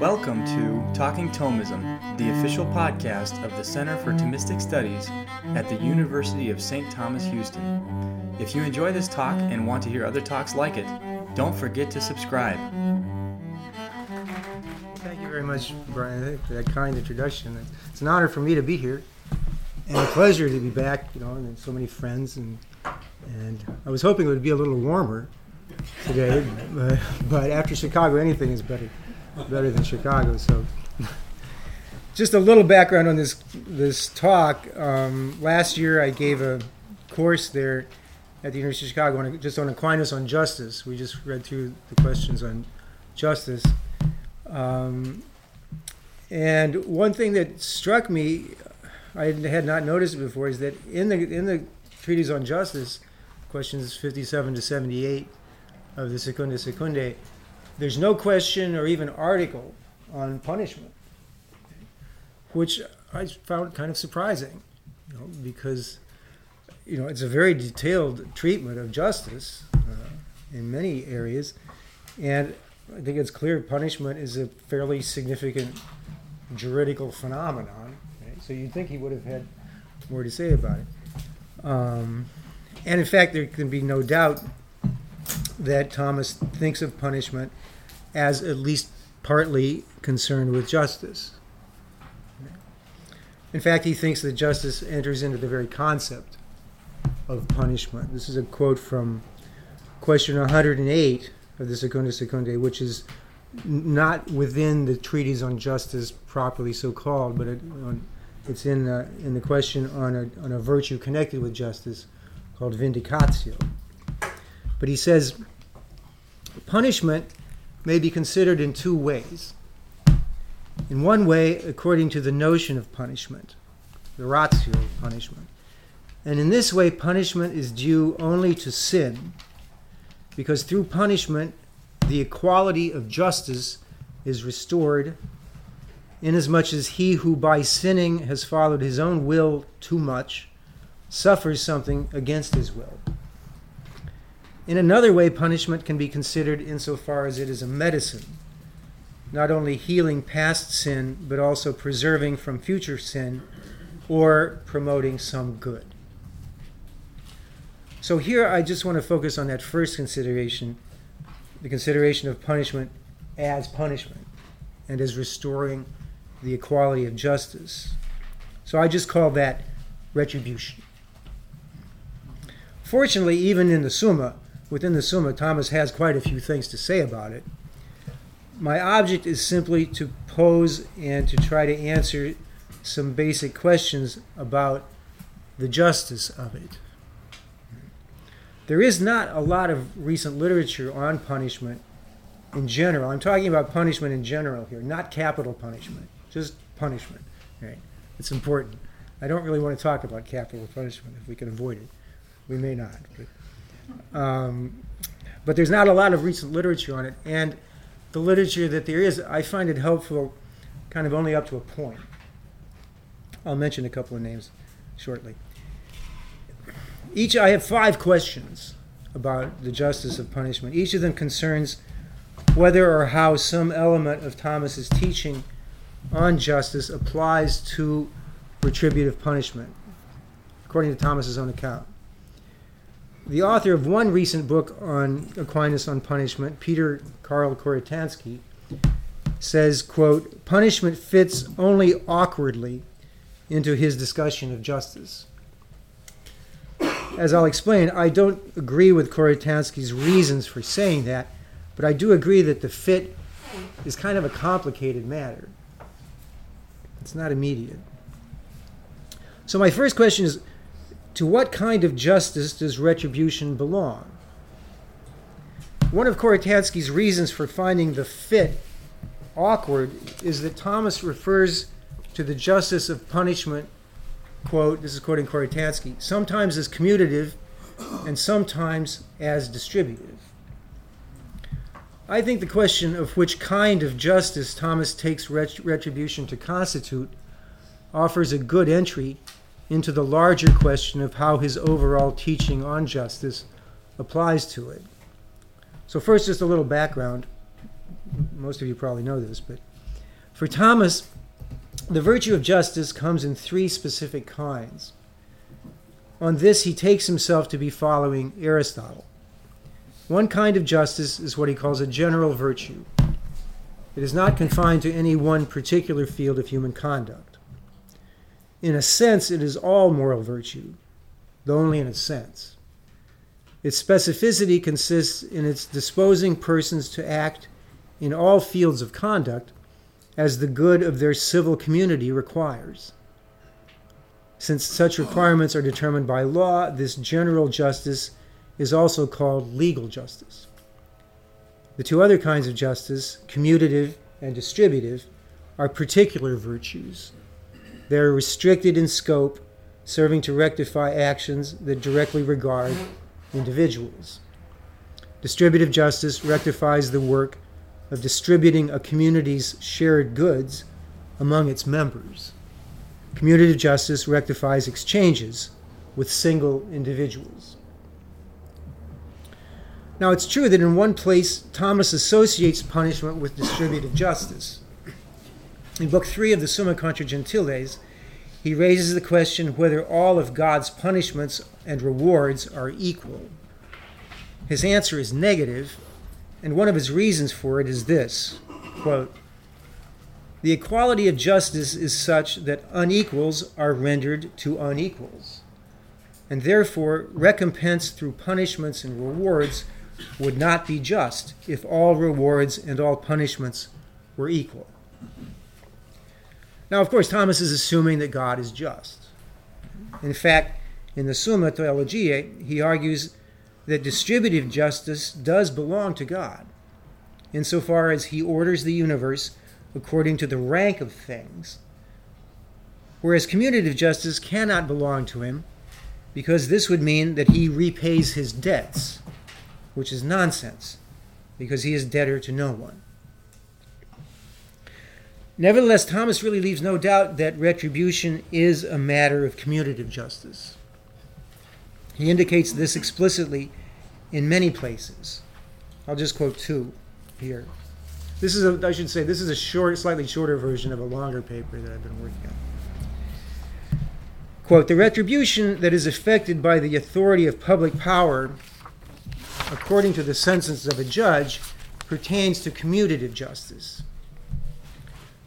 Welcome to Talking Thomism, the official podcast of the Center for Thomistic Studies at the University of St. Thomas Houston. If you enjoy this talk and want to hear other talks like it, don't forget to subscribe. Thank you very much, Brian, for that kind introduction. It's an honor for me to be here and a pleasure to be back, you know, and so many friends. And, and I was hoping it would be a little warmer today, but, but after Chicago, anything is better better than Chicago. So, just a little background on this this talk. Um, last year, I gave a course there at the University of Chicago on, just on Aquinas on justice. We just read through the questions on justice. Um, and one thing that struck me, I had not noticed before, is that in the in the treatise on justice, questions 57 to 78 of the Secunda Secundae, there's no question or even article on punishment, which I found kind of surprising, you know, because you know it's a very detailed treatment of justice uh, in many areas, and I think it's clear punishment is a fairly significant juridical phenomenon. Right? So you'd think he would have had more to say about it. Um, and in fact, there can be no doubt that Thomas thinks of punishment as at least partly concerned with justice. In fact, he thinks that justice enters into the very concept of punishment. This is a quote from question 108 of the Secunda Secundae, which is not within the treatise on justice properly so called, but it, on, it's in, uh, in the question on a, on a virtue connected with justice called vindicatio. But he says punishment may be considered in two ways. In one way, according to the notion of punishment, the ratio of punishment. And in this way, punishment is due only to sin, because through punishment, the equality of justice is restored, inasmuch as he who by sinning has followed his own will too much suffers something against his will. In another way, punishment can be considered insofar as it is a medicine, not only healing past sin, but also preserving from future sin or promoting some good. So here I just want to focus on that first consideration the consideration of punishment as punishment and as restoring the equality of justice. So I just call that retribution. Fortunately, even in the Summa, within the Summa, Thomas has quite a few things to say about it. My object is simply to pose and to try to answer some basic questions about the justice of it. There is not a lot of recent literature on punishment in general. I'm talking about punishment in general here, not capital punishment, just punishment. Right? It's important. I don't really want to talk about capital punishment if we can avoid it. We may not. But, um, but there's not a lot of recent literature on it. And the literature that there is, I find it helpful kind of only up to a point. I'll mention a couple of names shortly. Each, I have five questions about the justice of punishment. Each of them concerns whether or how some element of Thomas's teaching on justice applies to retributive punishment, according to Thomas's own account. The author of one recent book on Aquinas on punishment, Peter Karl Koritansky, says, quote, punishment fits only awkwardly into his discussion of justice as I'll explain, I don't agree with Koritansky's reasons for saying that, but I do agree that the fit is kind of a complicated matter. It's not immediate. So, my first question is to what kind of justice does retribution belong? One of Koritansky's reasons for finding the fit awkward is that Thomas refers to the justice of punishment quote, this is quoting Koritansky, sometimes as commutative and sometimes as distributive. I think the question of which kind of justice Thomas takes retribution to constitute offers a good entry into the larger question of how his overall teaching on justice applies to it. So, first, just a little background. Most of you probably know this, but For Thomas, the virtue of justice comes in three specific kinds. On this, he takes himself to be following Aristotle. One kind of justice is what he calls a general virtue. It is not confined to any one particular field of human conduct. In a sense, it is all moral virtue, though only in a sense. Its specificity consists in its disposing persons to act in all fields of conduct as the good of their civil community requires. Since such requirements are determined by law, this general justice is also called legal justice. The two other kinds of justice, commutative and distributive, are particular virtues. They are restricted in scope, serving to rectify actions that directly regard individuals. Distributive justice rectifies the work of distributing a community's shared goods among its members. Commutative justice rectifies exchanges with single individuals. Now, it's true that in one place, Thomas associates punishment with distributive justice. In Book 3 of the Summa Contra Gentiles, he raises the question whether all of God's punishments and rewards are equal. His answer is negative, and one of his reasons for it is this quote, The equality of justice is such that unequals are rendered to unequals, and therefore recompense through punishments and rewards would not be just if all rewards and all punishments were equal. Now, of course, Thomas is assuming that God is just. In fact, in the Summa Theologiae, he argues that distributive justice does belong to God, insofar as he orders the universe according to the rank of things, whereas commutative justice cannot belong to him because this would mean that he repays his debts which is nonsense, because he is debtor to no one. Nevertheless, Thomas really leaves no doubt that retribution is a matter of commutative justice. He indicates this explicitly in many places. I'll just quote two here. This is a, I should say, this is a short, slightly shorter version of a longer paper that I've been working on. Quote, the retribution that is effected by the authority of public power according to the sentence of a judge, pertains to commutative justice.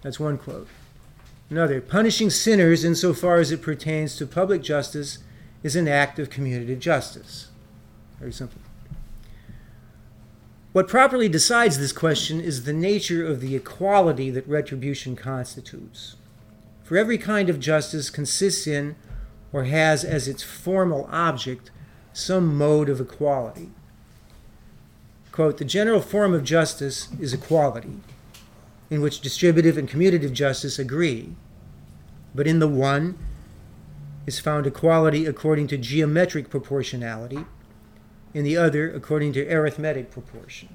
That's one quote. Another, punishing sinners insofar as it pertains to public justice is an act of commutative justice. Very simple. What properly decides this question is the nature of the equality that retribution constitutes. For every kind of justice consists in or has as its formal object some mode of equality. Quote, the general form of justice is equality, in which distributive and commutative justice agree. But in the one is found equality according to geometric proportionality, in the other according to arithmetic proportion.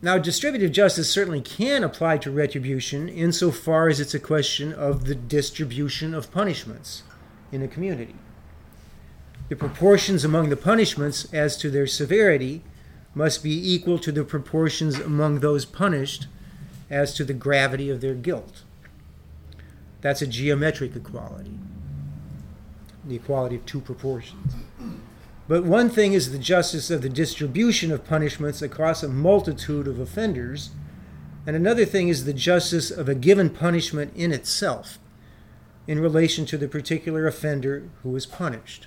Now, distributive justice certainly can apply to retribution insofar as it's a question of the distribution of punishments in a community. The proportions among the punishments as to their severity must be equal to the proportions among those punished as to the gravity of their guilt. That's a geometric equality, the equality of two proportions. But one thing is the justice of the distribution of punishments across a multitude of offenders, and another thing is the justice of a given punishment in itself in relation to the particular offender who is punished.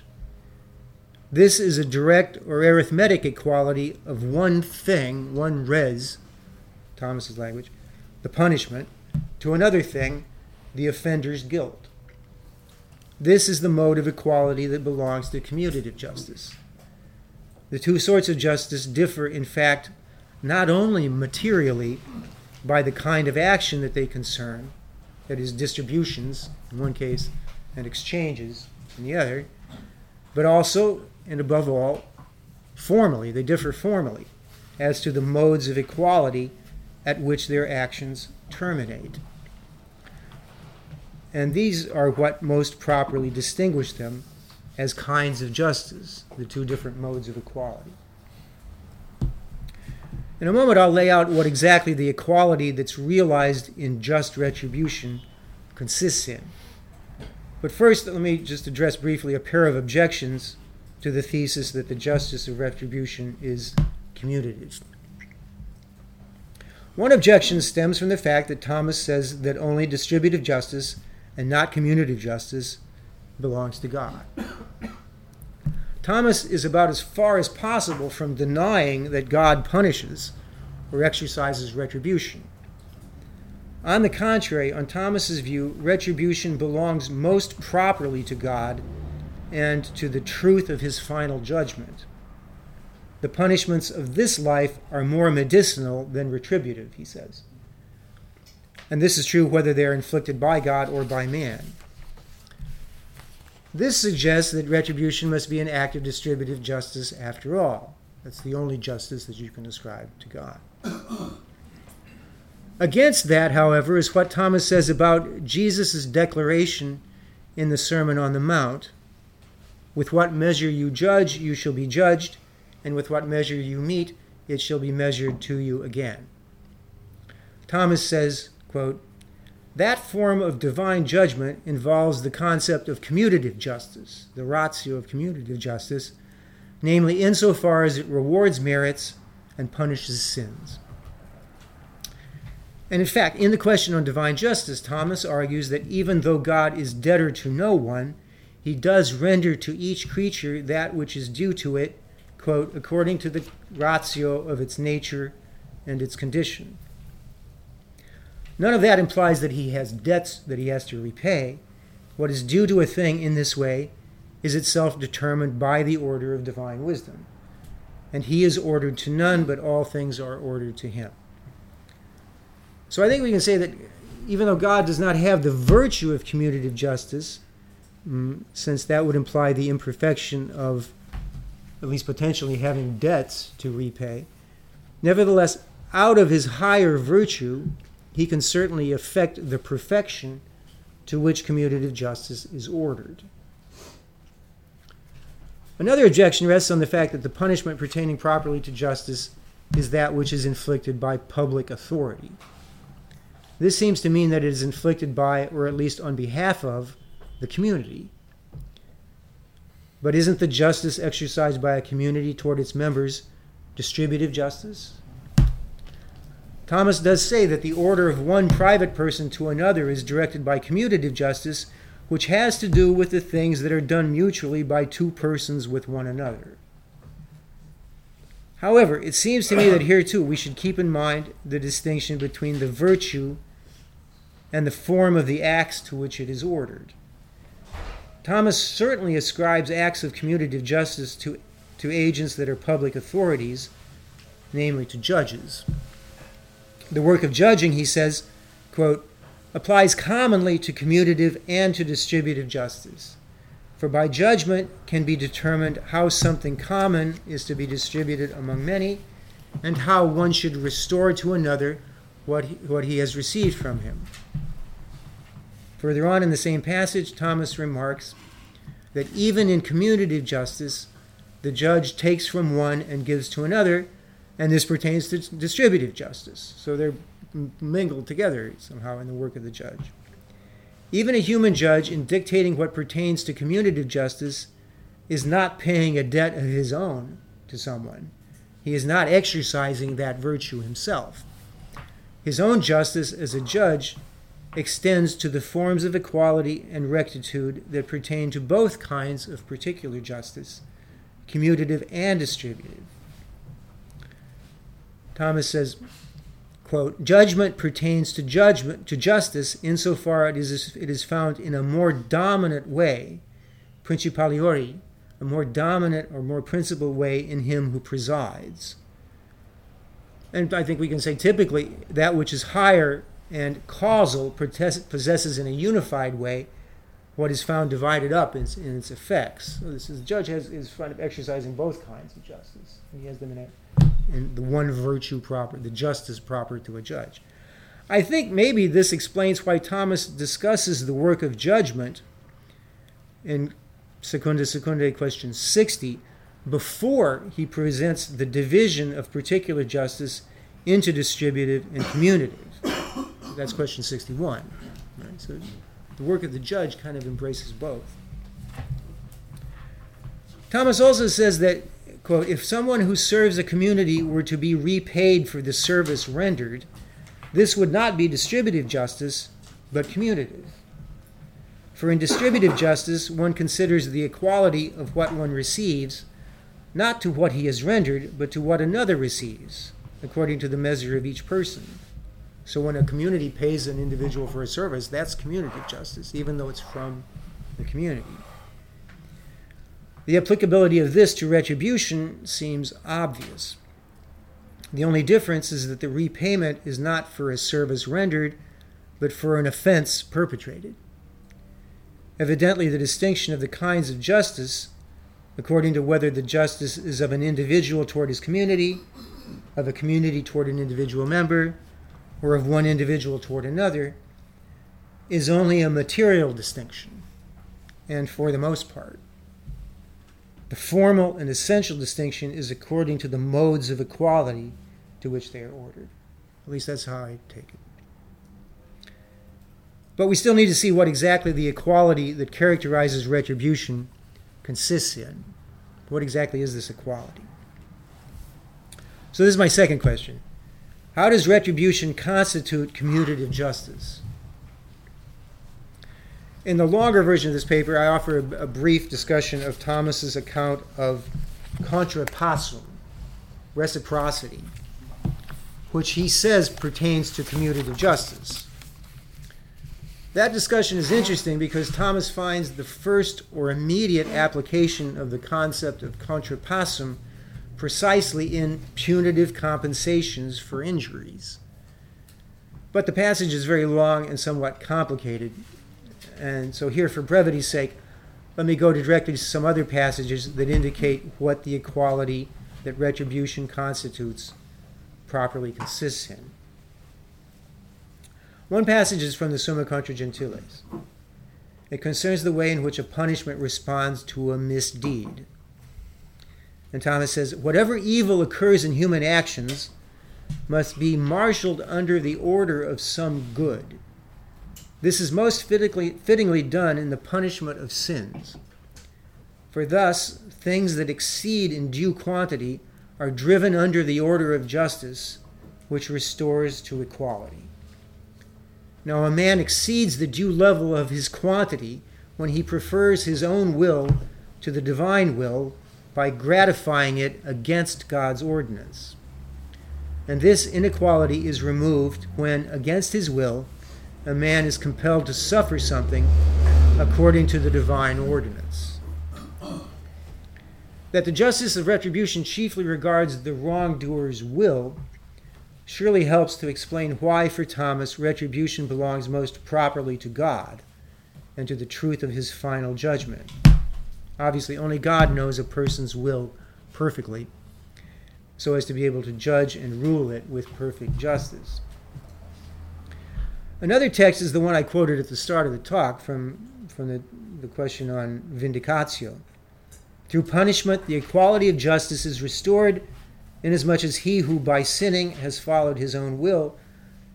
This is a direct or arithmetic equality of one thing, one res, Thomas's language, the punishment, to another thing, the offender's guilt. This is the mode of equality that belongs to commutative justice. The two sorts of justice differ, in fact, not only materially by the kind of action that they concern, that is, distributions in one case and exchanges in the other, but also and above all, formally, they differ formally as to the modes of equality at which their actions terminate. And these are what most properly distinguish them as kinds of justice, the two different modes of equality. In a moment, I'll lay out what exactly the equality that's realized in just retribution consists in. But first, let me just address briefly a pair of objections to the thesis that the justice of retribution is commutative. One objection stems from the fact that Thomas says that only distributive justice and not commutative justice belongs to God. Thomas is about as far as possible from denying that God punishes or exercises retribution. On the contrary, on Thomas's view, retribution belongs most properly to God and to the truth of his final judgment. The punishments of this life are more medicinal than retributive, he says. And this is true whether they are inflicted by God or by man. This suggests that retribution must be an act of distributive justice after all. That's the only justice that you can ascribe to God. Against that, however, is what Thomas says about Jesus' declaration in the Sermon on the Mount With what measure you judge, you shall be judged, and with what measure you meet, it shall be measured to you again. Thomas says, quote, that form of divine judgment involves the concept of commutative justice, the ratio of commutative justice, namely insofar as it rewards merits and punishes sins. And in fact, in the question on divine justice, Thomas argues that even though God is debtor to no one, he does render to each creature that which is due to it, quote, according to the ratio of its nature and its condition. None of that implies that he has debts that he has to repay. What is due to a thing in this way is itself determined by the order of divine wisdom. And he is ordered to none, but all things are ordered to him. So I think we can say that even though God does not have the virtue of commutative justice, mm, since that would imply the imperfection of at least potentially having debts to repay, nevertheless, out of his higher virtue, he can certainly effect the perfection to which commutative justice is ordered. Another objection rests on the fact that the punishment pertaining properly to justice is that which is inflicted by public authority. This seems to mean that it is inflicted by, or at least on behalf of, the community. But isn't the justice exercised by a community toward its members distributive justice? Thomas does say that the order of one private person to another is directed by commutative justice, which has to do with the things that are done mutually by two persons with one another. However, it seems to me that here too we should keep in mind the distinction between the virtue and the form of the acts to which it is ordered. Thomas certainly ascribes acts of commutative justice to, to agents that are public authorities, namely to judges. The work of judging, he says, quote, applies commonly to commutative and to distributive justice. For by judgment can be determined how something common is to be distributed among many, and how one should restore to another what he, what he has received from him. Further on in the same passage, Thomas remarks that even in commutative justice, the judge takes from one and gives to another and this pertains to distributive justice. So they're mingled together somehow in the work of the judge. Even a human judge, in dictating what pertains to commutative justice, is not paying a debt of his own to someone. He is not exercising that virtue himself. His own justice as a judge extends to the forms of equality and rectitude that pertain to both kinds of particular justice, commutative and distributive. Thomas says, quote, judgment pertains to judgment, to justice, insofar it is, it is found in a more dominant way, principaliori, a more dominant or more principal way in him who presides. And I think we can say typically that which is higher and causal possesses in a unified way what is found divided up in, in its effects. So this is, the judge has, is kind of exercising both kinds of justice. He has them in a and the one virtue proper, the justice proper to a judge. I think maybe this explains why Thomas discusses the work of judgment in Secunda Secundae question 60 before he presents the division of particular justice into distributive and commutative. That's question 61. Right? So the work of the judge kind of embraces both. Thomas also says that, quote, if someone who serves a community were to be repaid for the service rendered, this would not be distributive justice, but commutative. For in distributive justice, one considers the equality of what one receives, not to what he has rendered, but to what another receives, according to the measure of each person. So when a community pays an individual for a service, that's community justice, even though it's from the community. The applicability of this to retribution seems obvious. The only difference is that the repayment is not for a service rendered, but for an offense perpetrated. Evidently, the distinction of the kinds of justice, according to whether the justice is of an individual toward his community, of a community toward an individual member, or of one individual toward another, is only a material distinction, and for the most part. The formal and essential distinction is according to the modes of equality to which they are ordered. At least that's how I take it. But we still need to see what exactly the equality that characterizes retribution consists in. What exactly is this equality? So, this is my second question How does retribution constitute commutative justice? In the longer version of this paper, I offer a, a brief discussion of Thomas's account of contrapassum, reciprocity, which he says pertains to commutative justice. That discussion is interesting because Thomas finds the first or immediate application of the concept of contrapassum precisely in punitive compensations for injuries. But the passage is very long and somewhat complicated, and so, here, for brevity's sake, let me go directly to some other passages that indicate what the equality that retribution constitutes properly consists in. One passage is from the Summa Contra Gentiles. It concerns the way in which a punishment responds to a misdeed. And Thomas says, Whatever evil occurs in human actions must be marshaled under the order of some good. This is most fittingly, fittingly done in the punishment of sins. For thus, things that exceed in due quantity are driven under the order of justice, which restores to equality. Now, a man exceeds the due level of his quantity when he prefers his own will to the divine will by gratifying it against God's ordinance. And this inequality is removed when, against his will, a man is compelled to suffer something according to the divine ordinance. That the justice of retribution chiefly regards the wrongdoer's will surely helps to explain why, for Thomas, retribution belongs most properly to God and to the truth of his final judgment. Obviously, only God knows a person's will perfectly, so as to be able to judge and rule it with perfect justice. Another text is the one I quoted at the start of the talk from, from the, the question on vindicatio. Through punishment, the equality of justice is restored, inasmuch as he who by sinning has followed his own will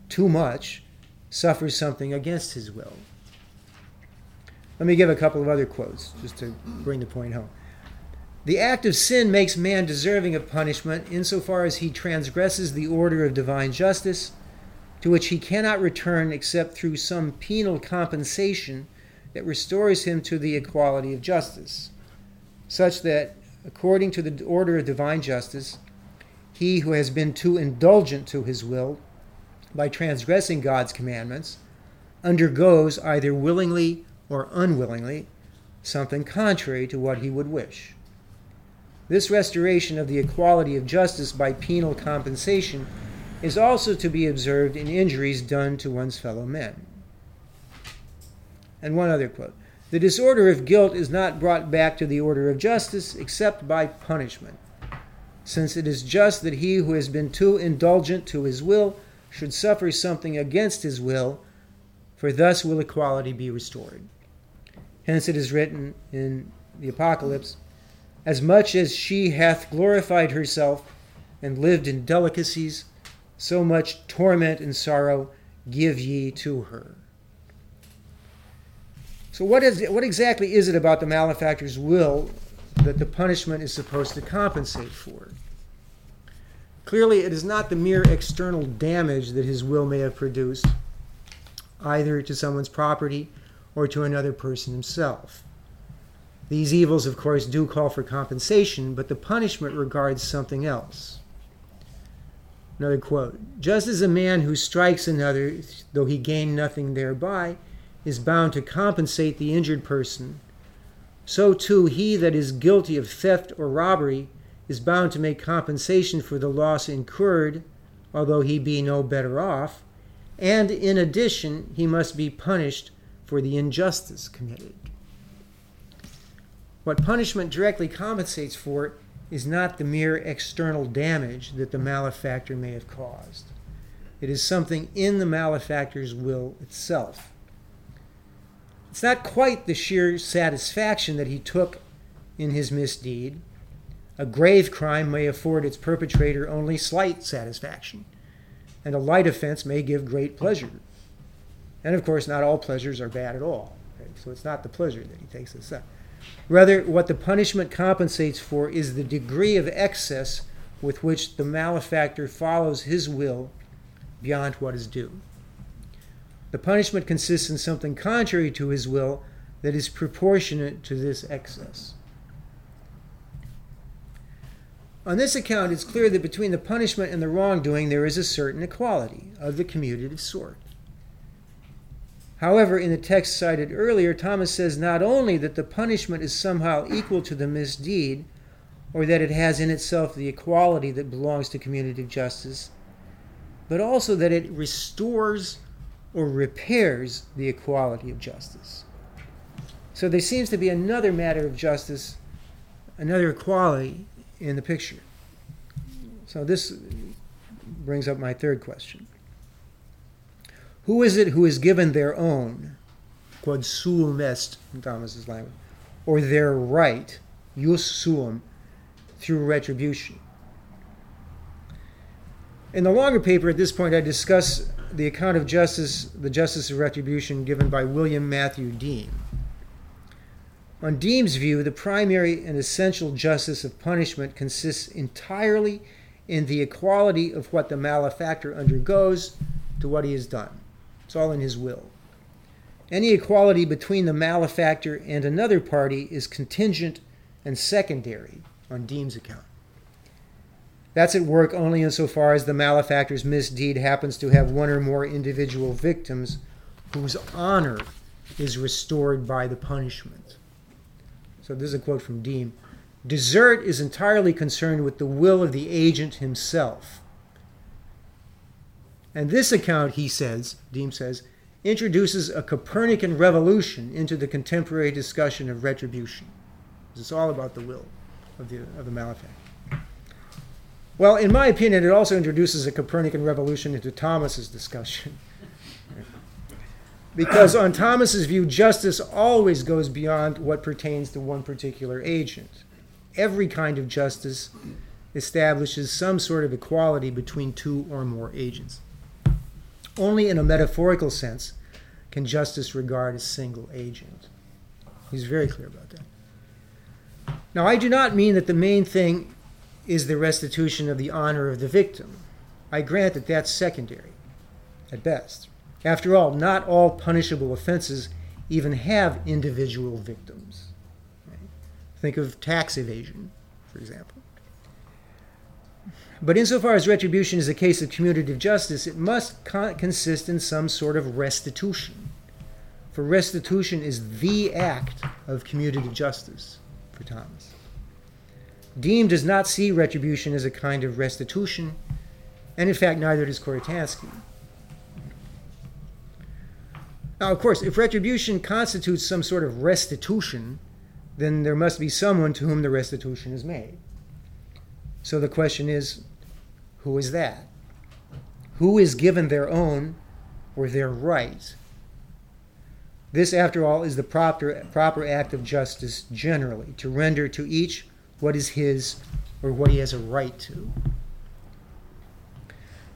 too much suffers something against his will. Let me give a couple of other quotes just to bring the point home. The act of sin makes man deserving of punishment insofar as he transgresses the order of divine justice to which he cannot return except through some penal compensation that restores him to the equality of justice, such that, according to the order of divine justice, he who has been too indulgent to his will by transgressing God's commandments undergoes either willingly or unwillingly something contrary to what he would wish. This restoration of the equality of justice by penal compensation is also to be observed in injuries done to one's fellow men. And one other quote The disorder of guilt is not brought back to the order of justice except by punishment, since it is just that he who has been too indulgent to his will should suffer something against his will, for thus will equality be restored. Hence it is written in the Apocalypse As much as she hath glorified herself and lived in delicacies, so much torment and sorrow give ye to her. So, what, is, what exactly is it about the malefactor's will that the punishment is supposed to compensate for? Clearly, it is not the mere external damage that his will may have produced, either to someone's property or to another person himself. These evils, of course, do call for compensation, but the punishment regards something else. Another quote Just as a man who strikes another, though he gain nothing thereby, is bound to compensate the injured person, so too he that is guilty of theft or robbery is bound to make compensation for the loss incurred, although he be no better off, and in addition he must be punished for the injustice committed. What punishment directly compensates for is not the mere external damage that the malefactor may have caused. It is something in the malefactor's will itself. It's not quite the sheer satisfaction that he took in his misdeed. A grave crime may afford its perpetrator only slight satisfaction, and a light offense may give great pleasure. And of course, not all pleasures are bad at all. So it's not the pleasure that he takes as such. Rather, what the punishment compensates for is the degree of excess with which the malefactor follows his will beyond what is due. The punishment consists in something contrary to his will that is proportionate to this excess. On this account, it's clear that between the punishment and the wrongdoing there is a certain equality of the commutative sort. However, in the text cited earlier, Thomas says not only that the punishment is somehow equal to the misdeed, or that it has in itself the equality that belongs to commutative justice, but also that it restores or repairs the equality of justice. So there seems to be another matter of justice, another equality in the picture. So this brings up my third question. Who is it who is given their own, quod suum est, in Thomas's language, or their right, jus suum, through retribution? In the longer paper at this point, I discuss the account of justice, the justice of retribution given by William Matthew Dean. On Dean's view, the primary and essential justice of punishment consists entirely in the equality of what the malefactor undergoes to what he has done. It's all in his will. Any equality between the malefactor and another party is contingent and secondary on Dean's account. That's at work only insofar as the malefactor's misdeed happens to have one or more individual victims whose honor is restored by the punishment. So this is a quote from Dean. Desert is entirely concerned with the will of the agent himself and this account, he says, Dean says, introduces a Copernican revolution into the contemporary discussion of retribution. It's all about the will of the, of the malefactor. Well, in my opinion, it also introduces a Copernican revolution into Thomas's discussion. because on Thomas's view, justice always goes beyond what pertains to one particular agent. Every kind of justice establishes some sort of equality between two or more agents. Only in a metaphorical sense can justice regard a single agent. He's very clear about that. Now, I do not mean that the main thing is the restitution of the honor of the victim. I grant that that's secondary, at best. After all, not all punishable offenses even have individual victims. Think of tax evasion, for example. But insofar as retribution is a case of commutative justice, it must con- consist in some sort of restitution. For restitution is the act of commutative justice for Thomas. Dean does not see retribution as a kind of restitution, and in fact, neither does Koritansky. Now, of course, if retribution constitutes some sort of restitution, then there must be someone to whom the restitution is made. So the question is who is that? Who is given their own or their right? This, after all, is the proper, proper act of justice generally, to render to each what is his or what he has a right to.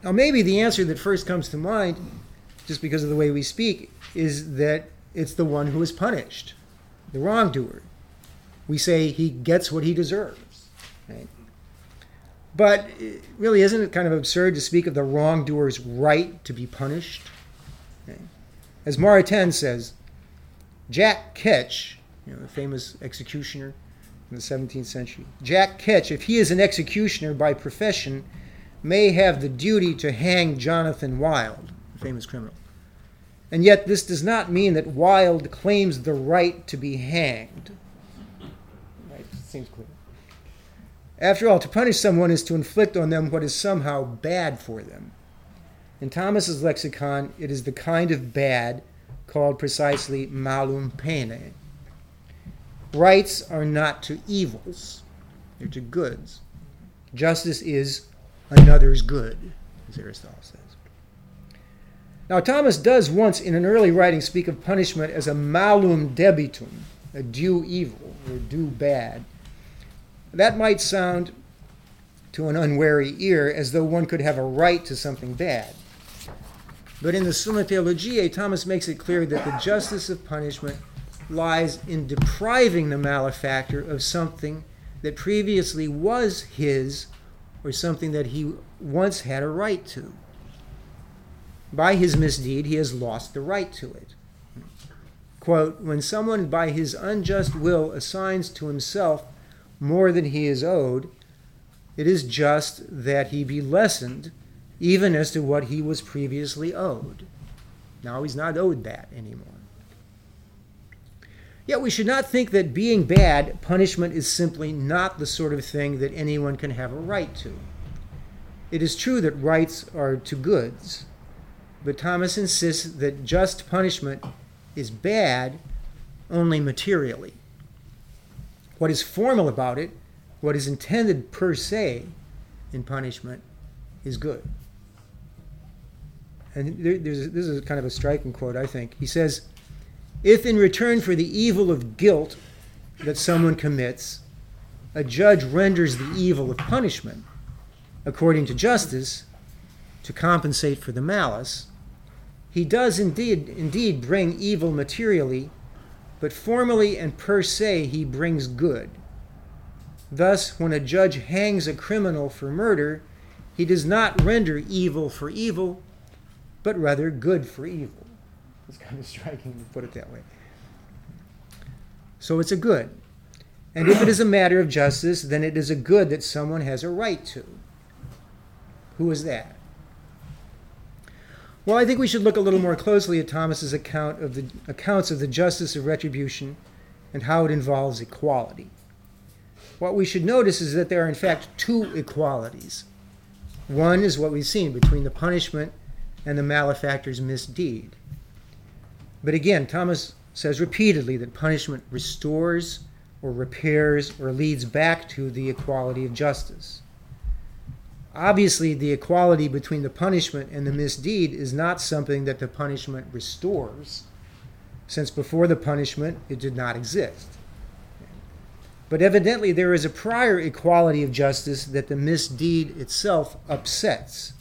Now, maybe the answer that first comes to mind, just because of the way we speak, is that it's the one who is punished, the wrongdoer. We say he gets what he deserves. Right? But really, isn't it kind of absurd to speak of the wrongdoer's right to be punished? As Maritain says, Jack Ketch, you know, the famous executioner in the 17th century, Jack Ketch, if he is an executioner by profession, may have the duty to hang Jonathan Wild, the famous criminal. And yet, this does not mean that Wild claims the right to be hanged. Right? Seems clear. After all, to punish someone is to inflict on them what is somehow bad for them. In Thomas's lexicon, it is the kind of bad called precisely malum poenae. Rights are not to evils, they're to goods. Justice is another's good, as Aristotle says. Now, Thomas does once in an early writing speak of punishment as a malum debitum, a due evil or due bad. That might sound to an unwary ear as though one could have a right to something bad. But in the Summa Theologiae, Thomas makes it clear that the justice of punishment lies in depriving the malefactor of something that previously was his or something that he once had a right to. By his misdeed, he has lost the right to it. Quote, when someone by his unjust will assigns to himself more than he is owed, it is just that he be lessened even as to what he was previously owed. Now he's not owed that anymore. Yet we should not think that being bad, punishment is simply not the sort of thing that anyone can have a right to. It is true that rights are to goods, but Thomas insists that just punishment is bad only materially. What is formal about it, what is intended per se in punishment, is good. And there, this is kind of a striking quote, I think. He says, If in return for the evil of guilt that someone commits, a judge renders the evil of punishment, according to justice, to compensate for the malice, he does indeed, indeed bring evil materially but formally and per se he brings good. Thus, when a judge hangs a criminal for murder, he does not render evil for evil, but rather good for evil. It's kind of striking to put it that way. So it's a good. And if it is a matter of justice, then it is a good that someone has a right to. Who is that? Well, I think we should look a little more closely at Thomas's account of the accounts of the justice of retribution and how it involves equality. What we should notice is that there are in fact two equalities. One is what we've seen between the punishment and the malefactor's misdeed. But again, Thomas says repeatedly that punishment restores or repairs or leads back to the equality of justice. Obviously, the equality between the punishment and the misdeed is not something that the punishment restores, since before the punishment it did not exist. But evidently, there is a prior equality of justice that the misdeed itself upsets,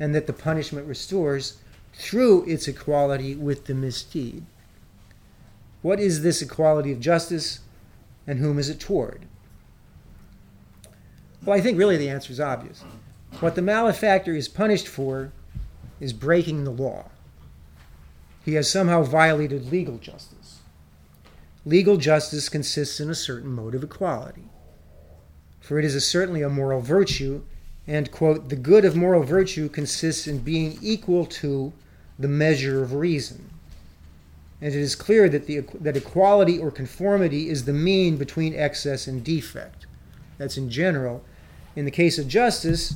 and that the punishment restores through its equality with the misdeed. What is this equality of justice, and whom is it toward? Well, I think really the answer is obvious. What the malefactor is punished for is breaking the law. He has somehow violated legal justice. Legal justice consists in a certain mode of equality. For it is a, certainly a moral virtue, and, quote, the good of moral virtue consists in being equal to the measure of reason. And it is clear that, the, that equality or conformity is the mean between excess and defect. That's in general in the case of justice,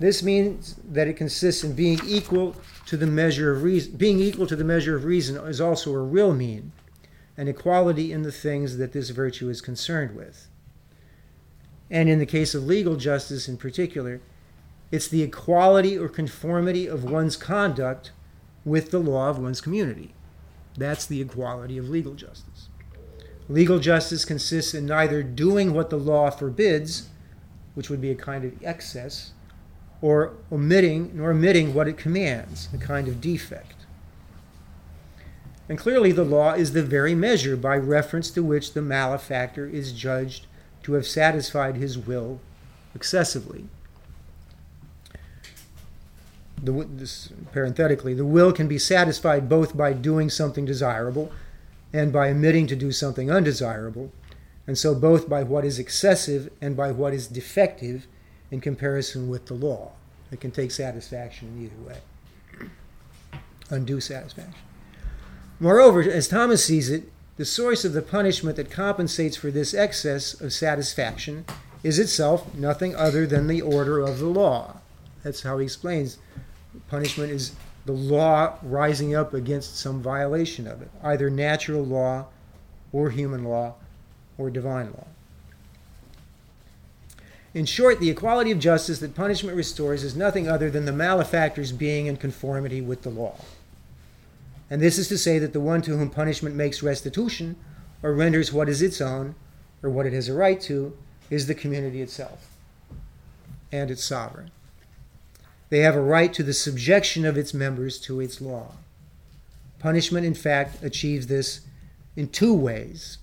this means that it consists in being equal to the measure of reason. Being equal to the measure of reason is also a real mean, an equality in the things that this virtue is concerned with. And in the case of legal justice in particular, it's the equality or conformity of one's conduct with the law of one's community. That's the equality of legal justice. Legal justice consists in neither doing what the law forbids, which would be a kind of excess, or omitting nor omitting what it commands, a kind of defect. And clearly, the law is the very measure by reference to which the malefactor is judged to have satisfied his will excessively. The, this, parenthetically, the will can be satisfied both by doing something desirable and by omitting to do something undesirable, and so both by what is excessive and by what is defective in comparison with the law. It can take satisfaction in either way, undue satisfaction. Moreover, as Thomas sees it, the source of the punishment that compensates for this excess of satisfaction is itself nothing other than the order of the law. That's how he explains punishment is the law rising up against some violation of it, either natural law or human law or divine law. In short, the equality of justice that punishment restores is nothing other than the malefactors being in conformity with the law. And this is to say that the one to whom punishment makes restitution or renders what is its own or what it has a right to is the community itself and its sovereign. They have a right to the subjection of its members to its law. Punishment, in fact, achieves this in two ways.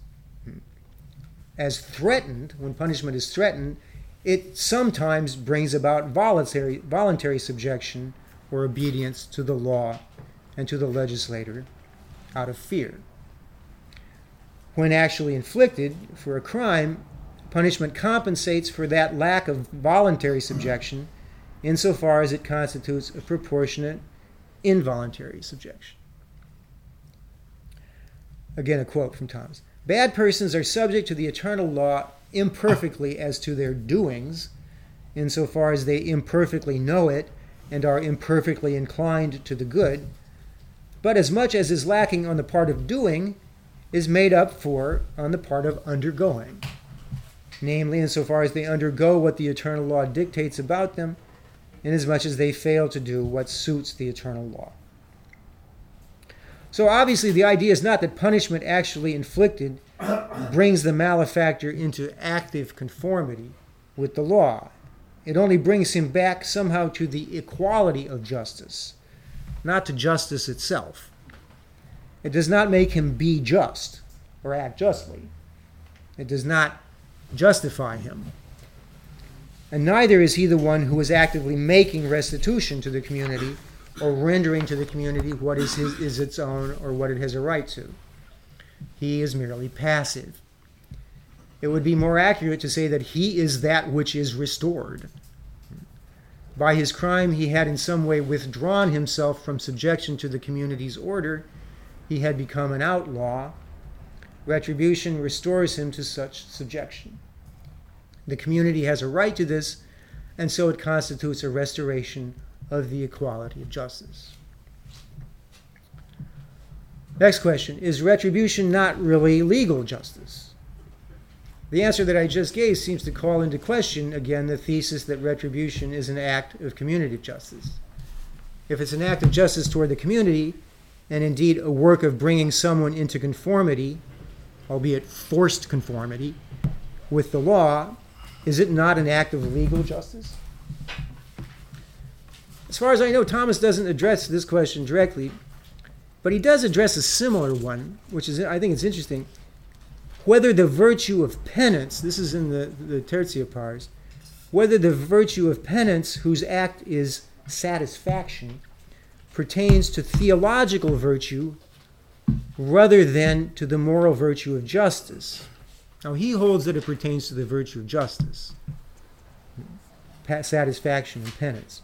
As threatened, when punishment is threatened, it sometimes brings about voluntary, voluntary subjection or obedience to the law and to the legislator out of fear. When actually inflicted for a crime, punishment compensates for that lack of voluntary subjection insofar as it constitutes a proportionate involuntary subjection. Again, a quote from Thomas Bad persons are subject to the eternal law imperfectly as to their doings, insofar as they imperfectly know it and are imperfectly inclined to the good, but as much as is lacking on the part of doing is made up for on the part of undergoing. Namely, insofar as they undergo what the eternal law dictates about them, inasmuch as they fail to do what suits the eternal law. So, obviously, the idea is not that punishment actually inflicted brings the malefactor into active conformity with the law. It only brings him back somehow to the equality of justice, not to justice itself. It does not make him be just or act justly. It does not justify him and neither is he the one who is actively making restitution to the community or rendering to the community what is, his, is its own or what it has a right to. He is merely passive. It would be more accurate to say that he is that which is restored. By his crime, he had in some way withdrawn himself from subjection to the community's order. He had become an outlaw. Retribution restores him to such subjection. The community has a right to this, and so it constitutes a restoration of the equality of justice. Next question Is retribution not really legal justice? The answer that I just gave seems to call into question again the thesis that retribution is an act of community justice. If it's an act of justice toward the community, and indeed a work of bringing someone into conformity, albeit forced conformity, with the law, is it not an act of legal justice? As far as I know, Thomas doesn't address this question directly, but he does address a similar one, which is, I think it's interesting. Whether the virtue of penance, this is in the, the Tertia Pars, whether the virtue of penance, whose act is satisfaction, pertains to theological virtue rather than to the moral virtue of justice. Now, he holds that it pertains to the virtue of justice, satisfaction, and penance.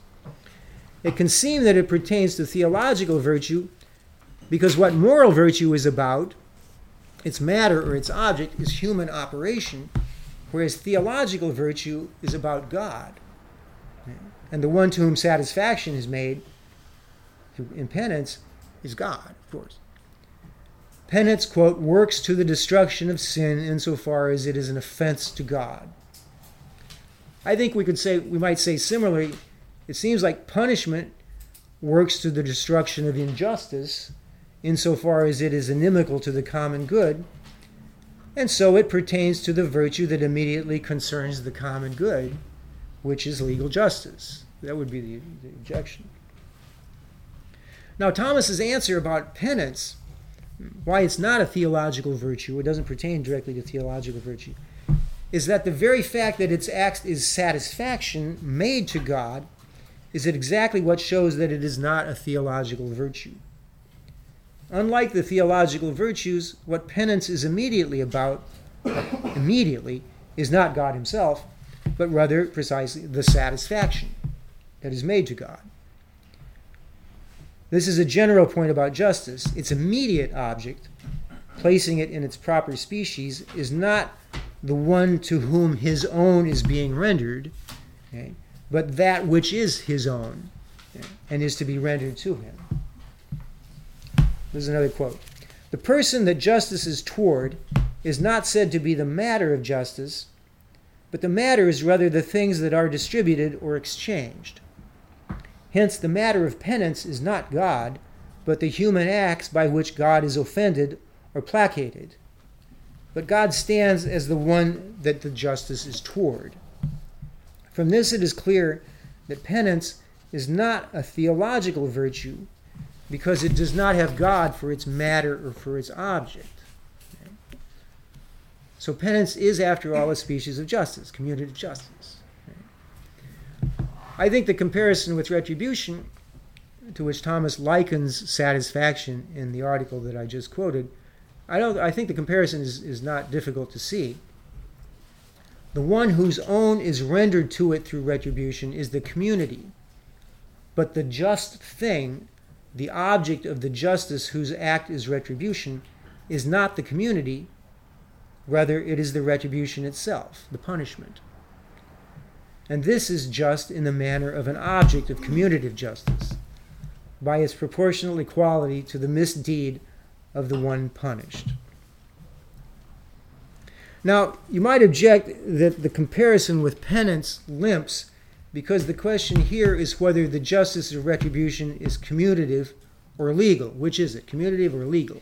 It can seem that it pertains to theological virtue because what moral virtue is about, its matter or its object, is human operation, whereas theological virtue is about God. And the one to whom satisfaction is made in penance is God, of course. Penance, quote, works to the destruction of sin insofar as it is an offense to God. I think we could say, we might say similarly, it seems like punishment works to the destruction of injustice insofar as it is inimical to the common good. And so it pertains to the virtue that immediately concerns the common good, which is legal justice. That would be the, the objection. Now, Thomas's answer about penance, why it's not a theological virtue, it doesn't pertain directly to theological virtue, is that the very fact that its act is satisfaction made to God is it exactly what shows that it is not a theological virtue. Unlike the theological virtues, what penance is immediately about, immediately, is not God Himself, but rather precisely the satisfaction that is made to God. This is a general point about justice. Its immediate object, placing it in its proper species, is not the one to whom his own is being rendered, okay, but that which is his own and is to be rendered to him. There's another quote. The person that justice is toward is not said to be the matter of justice, but the matter is rather the things that are distributed or exchanged. Hence, the matter of penance is not God, but the human acts by which God is offended or placated. But God stands as the one that the justice is toward. From this, it is clear that penance is not a theological virtue because it does not have God for its matter or for its object. So, penance is, after all, a species of justice, commutative justice. I think the comparison with retribution, to which Thomas likens satisfaction in the article that I just quoted, I don't. I think the comparison is, is not difficult to see. The one whose own is rendered to it through retribution is the community. But the just thing, the object of the justice whose act is retribution, is not the community, rather, it is the retribution itself, the punishment. And this is just in the manner of an object of commutative justice, by its proportional equality to the misdeed of the one punished. Now, you might object that the comparison with penance limps because the question here is whether the justice of retribution is commutative or legal. Which is it, commutative or legal?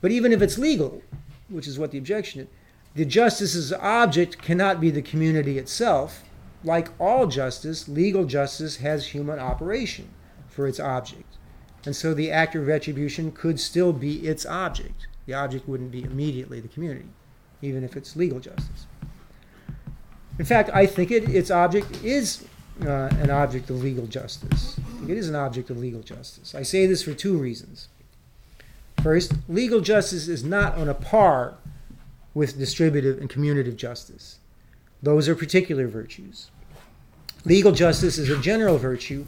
But even if it's legal, which is what the objection is, the justice's object cannot be the community itself. Like all justice, legal justice has human operation for its object. And so the act of retribution could still be its object. The object wouldn't be immediately the community, even if it's legal justice. In fact, I think it, its object is uh, an object of legal justice. it is an object of legal justice. I say this for two reasons. First, legal justice is not on a par with distributive and commutative justice. Those are particular virtues. Legal justice is a general virtue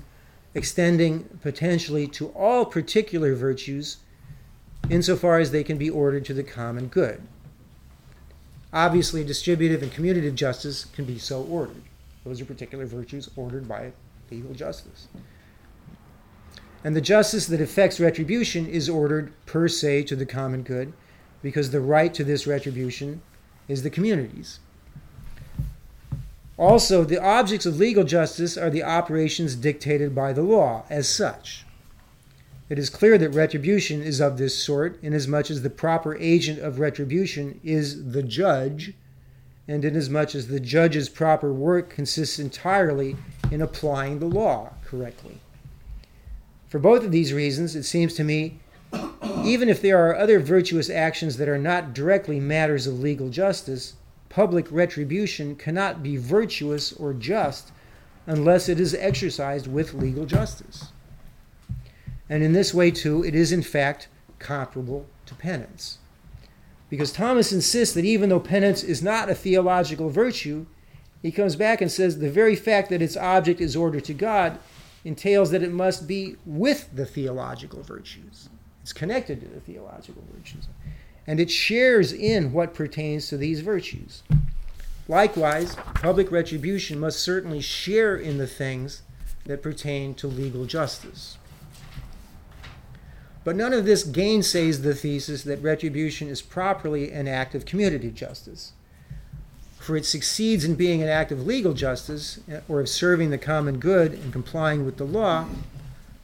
extending potentially to all particular virtues insofar as they can be ordered to the common good. Obviously, distributive and commutative justice can be so ordered. Those are particular virtues ordered by legal justice. And the justice that affects retribution is ordered per se to the common good because the right to this retribution is the community's. Also, the objects of legal justice are the operations dictated by the law as such. It is clear that retribution is of this sort, inasmuch as the proper agent of retribution is the judge, and inasmuch as the judge's proper work consists entirely in applying the law correctly. For both of these reasons, it seems to me, even if there are other virtuous actions that are not directly matters of legal justice, public retribution cannot be virtuous or just unless it is exercised with legal justice. And in this way, too, it is in fact comparable to penance. Because Thomas insists that even though penance is not a theological virtue, he comes back and says the very fact that its object is ordered to God entails that it must be with the theological virtues. It's connected to the theological virtues and it shares in what pertains to these virtues. Likewise, public retribution must certainly share in the things that pertain to legal justice. But none of this gainsays the thesis that retribution is properly an act of community justice. For it succeeds in being an act of legal justice eh, or of serving the common good and complying with the law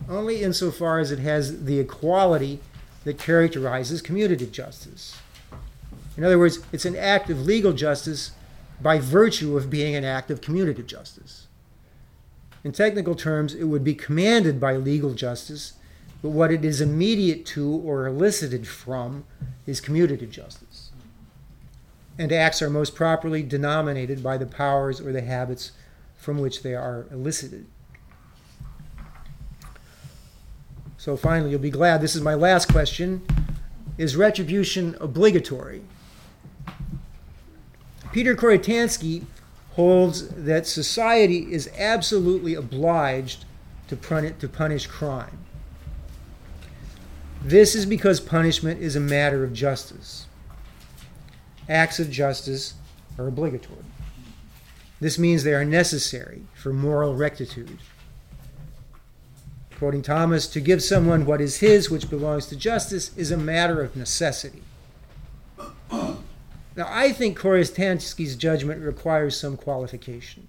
only insofar as it has the equality that characterizes commutative justice. In other words, it's an act of legal justice by virtue of being an act of commutative justice. In technical terms, it would be commanded by legal justice, but what it is immediate to or elicited from is commutative justice. And acts are most properly denominated by the powers or the habits from which they are elicited. So finally, you'll be glad this is my last question. Is retribution obligatory? Peter Koritansky holds that society is absolutely obliged to punish crime. This is because punishment is a matter of justice. Acts of justice are obligatory. This means they are necessary for moral rectitude. Quoting Thomas, to give someone what is his, which belongs to justice, is a matter of necessity. Now, I think Koritansky's judgment requires some qualification.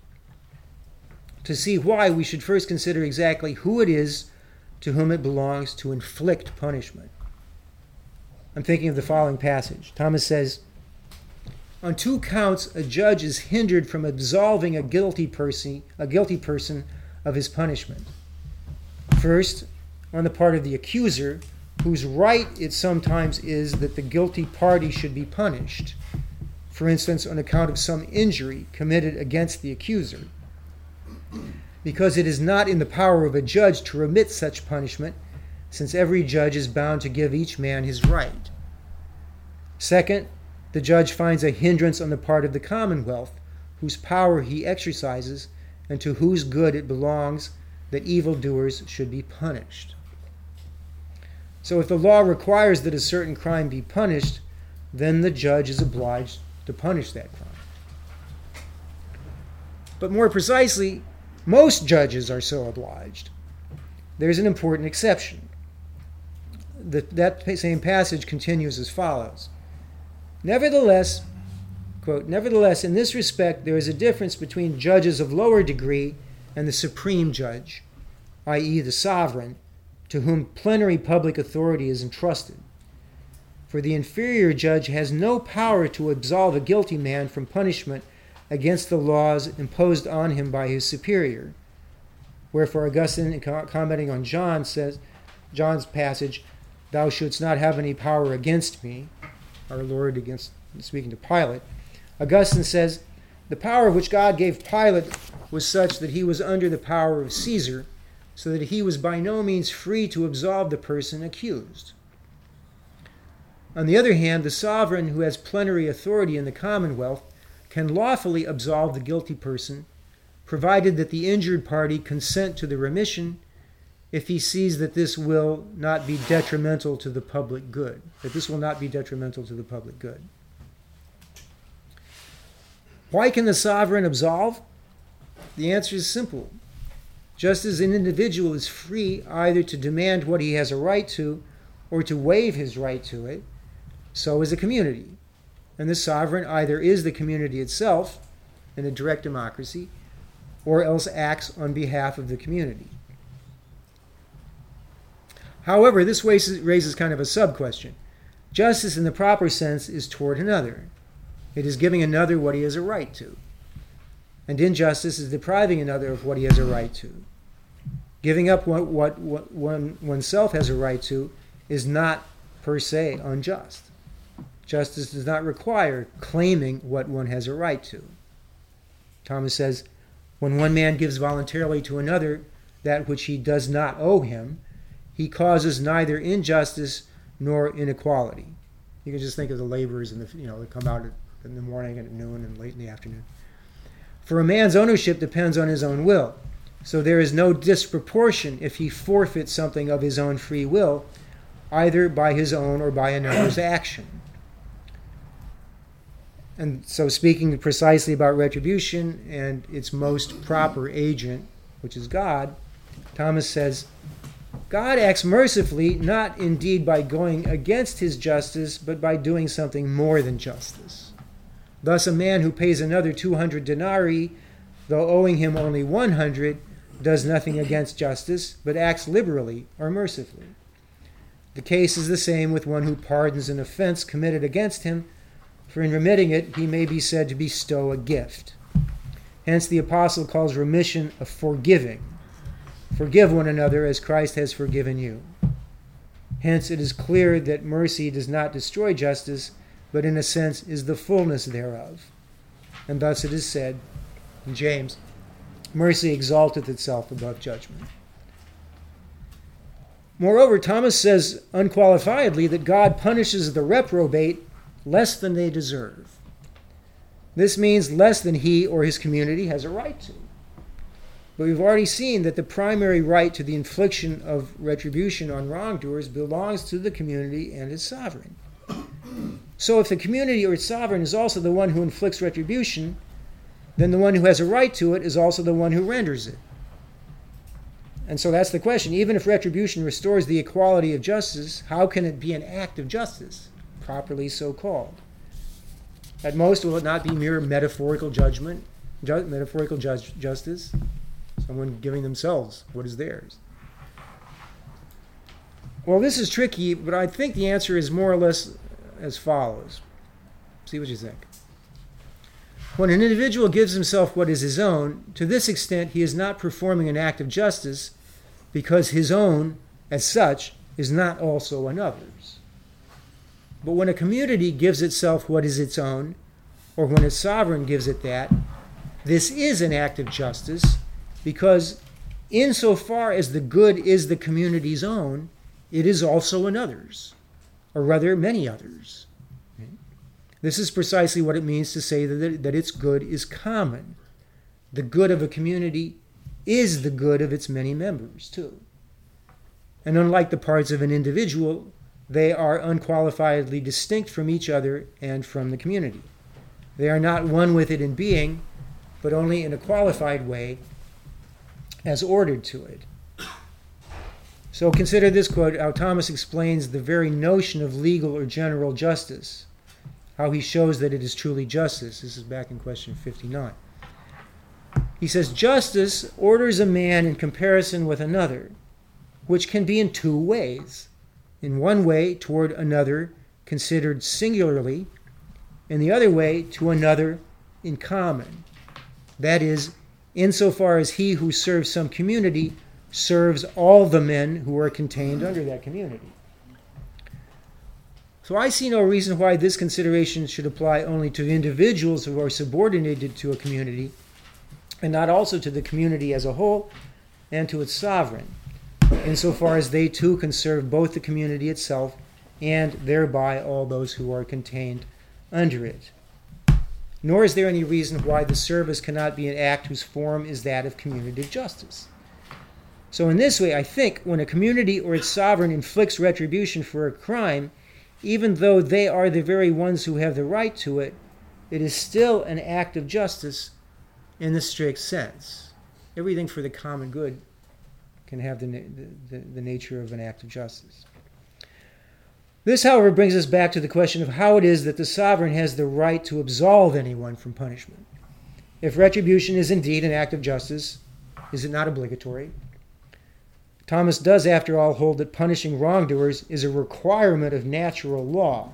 To see why, we should first consider exactly who it is to whom it belongs to inflict punishment. I'm thinking of the following passage. Thomas says, On two counts, a judge is hindered from absolving a guilty person, a guilty person of his punishment. First, on the part of the accuser, whose right it sometimes is that the guilty party should be punished, for instance, on account of some injury committed against the accuser. Because it is not in the power of a judge to remit such punishment, since every judge is bound to give each man his right. Second, the judge finds a hindrance on the part of the commonwealth, whose power he exercises, and to whose good it belongs that evildoers should be punished. So if the law requires that a certain crime be punished, then the judge is obliged to punish that crime. But more precisely, most judges are so obliged. There's an important exception. The, that same passage continues as follows Nevertheless, quote, nevertheless, in this respect, there is a difference between judges of lower degree and the supreme judge, i.e., the sovereign, to whom plenary public authority is entrusted. For the inferior judge has no power to absolve a guilty man from punishment against the laws imposed on him by his superior. Wherefore Augustine, commenting on John, says, John's passage, "Thou shouldst not have any power against me," our Lord against speaking to Pilate. Augustine says, "The power which God gave Pilate was such that he was under the power of Caesar, so that he was by no means free to absolve the person accused. On the other hand, the sovereign who has plenary authority in the commonwealth can lawfully absolve the guilty person, provided that the injured party consent to the remission if he sees that this will not be detrimental to the public good, that this will not be detrimental to the public good. Why can the sovereign absolve? The answer is simple just as an individual is free either to demand what he has a right to or to waive his right to it, so is a community. And the sovereign either is the community itself in a direct democracy or else acts on behalf of the community. However, this raises kind of a sub question. Justice in the proper sense is toward another, it is giving another what he has a right to. And injustice is depriving another of what he has a right to. Giving up what, what, what one oneself has a right to is not per se unjust. Justice does not require claiming what one has a right to. Thomas says, when one man gives voluntarily to another that which he does not owe him, he causes neither injustice nor inequality. You can just think of the laborers in the you know that come out in the morning and at noon and late in the afternoon. For a man's ownership depends on his own will. So there is no disproportion if he forfeits something of his own free will, either by his own or by another's action. And so, speaking precisely about retribution and its most proper agent, which is God, Thomas says, God acts mercifully, not indeed by going against his justice, but by doing something more than justice. Thus, a man who pays another 200 denarii, though owing him only 100, does nothing against justice, but acts liberally or mercifully. The case is the same with one who pardons an offense committed against him, for in remitting it he may be said to bestow a gift. Hence the apostle calls remission a forgiving. Forgive one another as Christ has forgiven you. Hence it is clear that mercy does not destroy justice, but in a sense is the fullness thereof. And thus it is said in James, mercy exalteth itself above judgment. Moreover, Thomas says unqualifiedly that God punishes the reprobate less than they deserve. This means less than he or his community has a right to. But we've already seen that the primary right to the infliction of retribution on wrongdoers belongs to the community and its sovereign. So if the community or its sovereign is also the one who inflicts retribution, then the one who has a right to it is also the one who renders it. And so that's the question. Even if retribution restores the equality of justice, how can it be an act of justice, properly so called? At most, will it not be mere metaphorical judgment, ju- metaphorical ju- justice? Someone giving themselves what is theirs. Well, this is tricky, but I think the answer is more or less as follows. See what you think. When an individual gives himself what is his own, to this extent he is not performing an act of justice because his own, as such, is not also another's. But when a community gives itself what is its own, or when its sovereign gives it that, this is an act of justice because, insofar as the good is the community's own, it is also another's, or rather, many others. This is precisely what it means to say that, that its good is common. The good of a community is the good of its many members, too. And unlike the parts of an individual, they are unqualifiedly distinct from each other and from the community. They are not one with it in being, but only in a qualified way as ordered to it. So consider this quote how Thomas explains the very notion of legal or general justice how he shows that it is truly justice. This is back in question 59. He says, Justice orders a man in comparison with another, which can be in two ways. In one way, toward another considered singularly, in the other way, to another in common. That is, insofar as he who serves some community serves all the men who are contained under that community. So I see no reason why this consideration should apply only to individuals who are subordinated to a community and not also to the community as a whole and to its sovereign, insofar as they too can serve both the community itself and thereby all those who are contained under it. Nor is there any reason why the service cannot be an act whose form is that of community justice. So, in this way, I think when a community or its sovereign inflicts retribution for a crime, even though they are the very ones who have the right to it, it is still an act of justice in the strict sense. Everything for the common good can have the, the, the, nature of an act of justice. This, however, brings us back to the question of how it is that the sovereign has the right to absolve anyone from punishment. If retribution is indeed an act of justice, is it not obligatory? Thomas does, after all, hold that punishing wrongdoers is a requirement of natural law,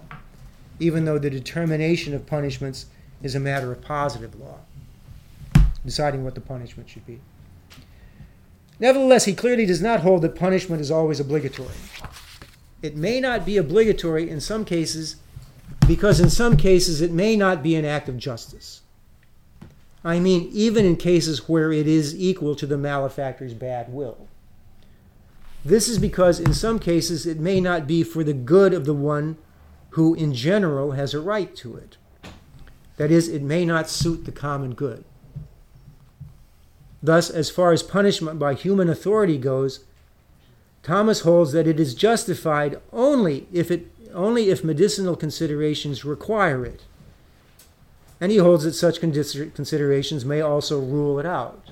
even though the determination of punishments is a matter of positive law, deciding what the punishment should be. Nevertheless, he clearly does not hold that punishment is always obligatory. It may not be obligatory in some cases because, in some cases, it may not be an act of justice. I mean, even in cases where it is equal to the malefactor's bad will. This is because in some cases it may not be for the good of the one who in general has a right to it. That is, it may not suit the common good. Thus, as far as punishment by human authority goes, Thomas holds that it is justified only if, it, only if medicinal considerations require it. And he holds that such considerations may also rule it out.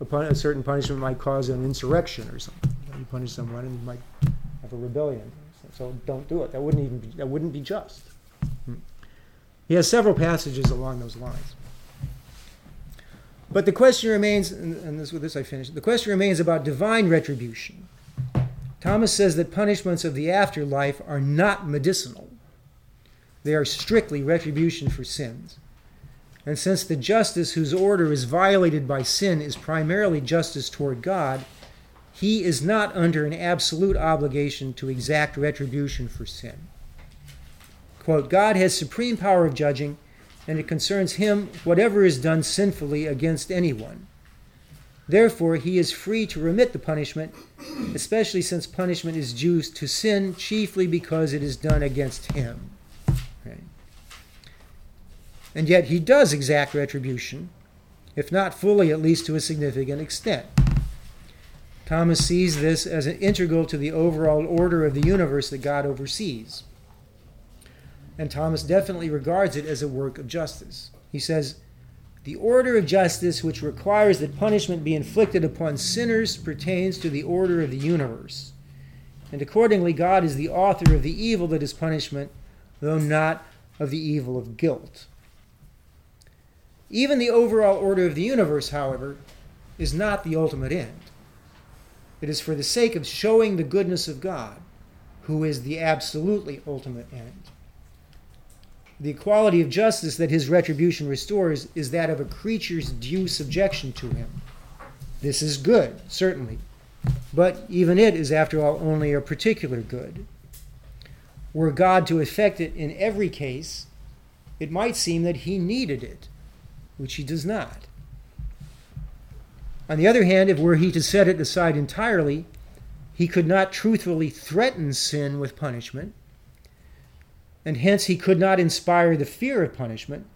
A, certain punishment might cause an insurrection or something you punish someone and you might have a rebellion. So, don't do it. That wouldn't even be, that wouldn't be just. Hmm. He has several passages along those lines. But the question remains, and this, with this I finish, the question remains about divine retribution. Thomas says that punishments of the afterlife are not medicinal. they are strictly retribution for sins. And since the justice whose order is violated by sin is primarily justice toward God, he is not under an absolute obligation to exact retribution for sin. Quote, God has supreme power of judging, and it concerns him whatever is done sinfully against anyone. Therefore, he is free to remit the punishment, especially since punishment is due to sin chiefly because it is done against him. And yet, he does exact retribution, if not fully, at least to a significant extent. Thomas sees this as an integral to the overall order of the universe that God oversees. And Thomas definitely regards it as a work of justice. He says, The order of justice which requires that punishment be inflicted upon sinners pertains to the order of the universe. And accordingly, God is the author of the evil that is punishment, though not of the evil of guilt. Even the overall order of the universe, however, is not the ultimate end. It is for the sake of showing the goodness of God, who is the absolutely ultimate end. The equality of justice that his retribution restores is that of a creature's due subjection to him. This is good, certainly, but even it is, after all, only a particular good. Were God to effect it in every case, it might seem that he needed it, which he does not. On the other hand, if were he to set it aside entirely, he could not truthfully threaten sin with punishment, and hence he could not inspire the fear of punishment.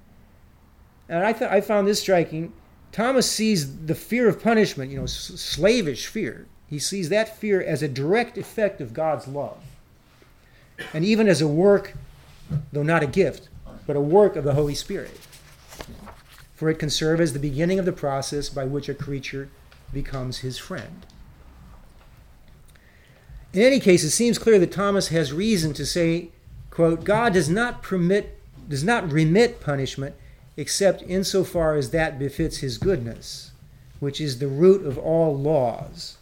And I, th- I found this striking. Thomas sees the fear of punishment, you know, s- slavish fear. He sees that fear as a direct effect of God's love, and even as a work, though not a gift, but a work of the Holy Spirit for it can serve as the beginning of the process by which a creature becomes his friend. In any case, it seems clear that Thomas has reason to say, quote, God does not permit does not remit punishment except insofar as that befits his goodness, which is the root of all laws.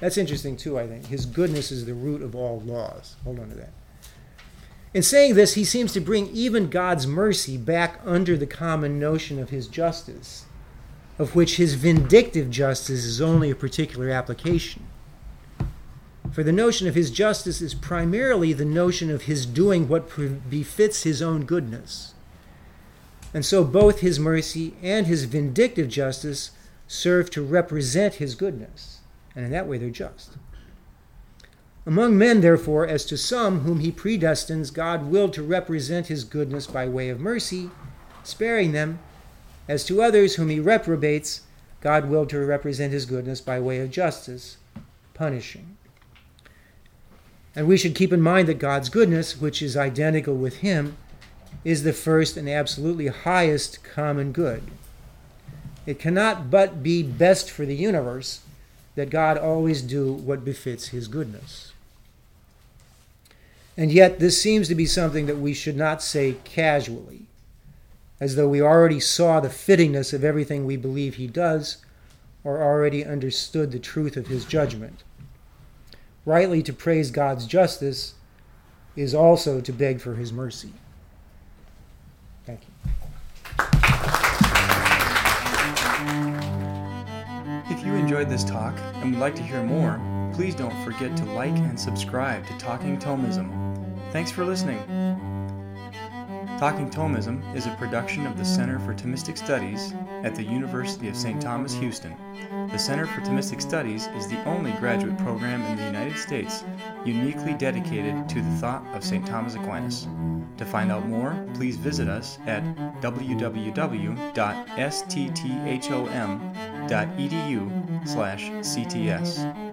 That's interesting too, I think. His goodness is the root of all laws. Hold on to that. In saying this, he seems to bring even God's mercy back under the common notion of his justice, of which his vindictive justice is only a particular application. For the notion of his justice is primarily the notion of his doing what befits his own goodness. And so both his mercy and his vindictive justice serve to represent his goodness, and in that way they're just. Among men, therefore, as to some whom he predestines, God willed to represent his goodness by way of mercy, sparing them. As to others whom he reprobates, God willed to represent his goodness by way of justice, punishing. And we should keep in mind that God's goodness, which is identical with him, is the first and absolutely highest common good. It cannot but be best for the universe that God always do what befits his goodness. And yet, this seems to be something that we should not say casually, as though we already saw the fittingness of everything we believe he does, or already understood the truth of his judgment. Rightly to praise God's justice is also to beg for his mercy. Thank you. If you enjoyed this talk and would like to hear more, please don't forget to like and subscribe to Talking Thomism Thanks for listening. Talking Thomism is a production of the Center for Thomistic Studies at the University of St. Thomas, Houston. The Center for Thomistic Studies is the only graduate program in the United States uniquely dedicated to the thought of St. Thomas Aquinas. To find out more, please visit us at www.stthom.edu/cts.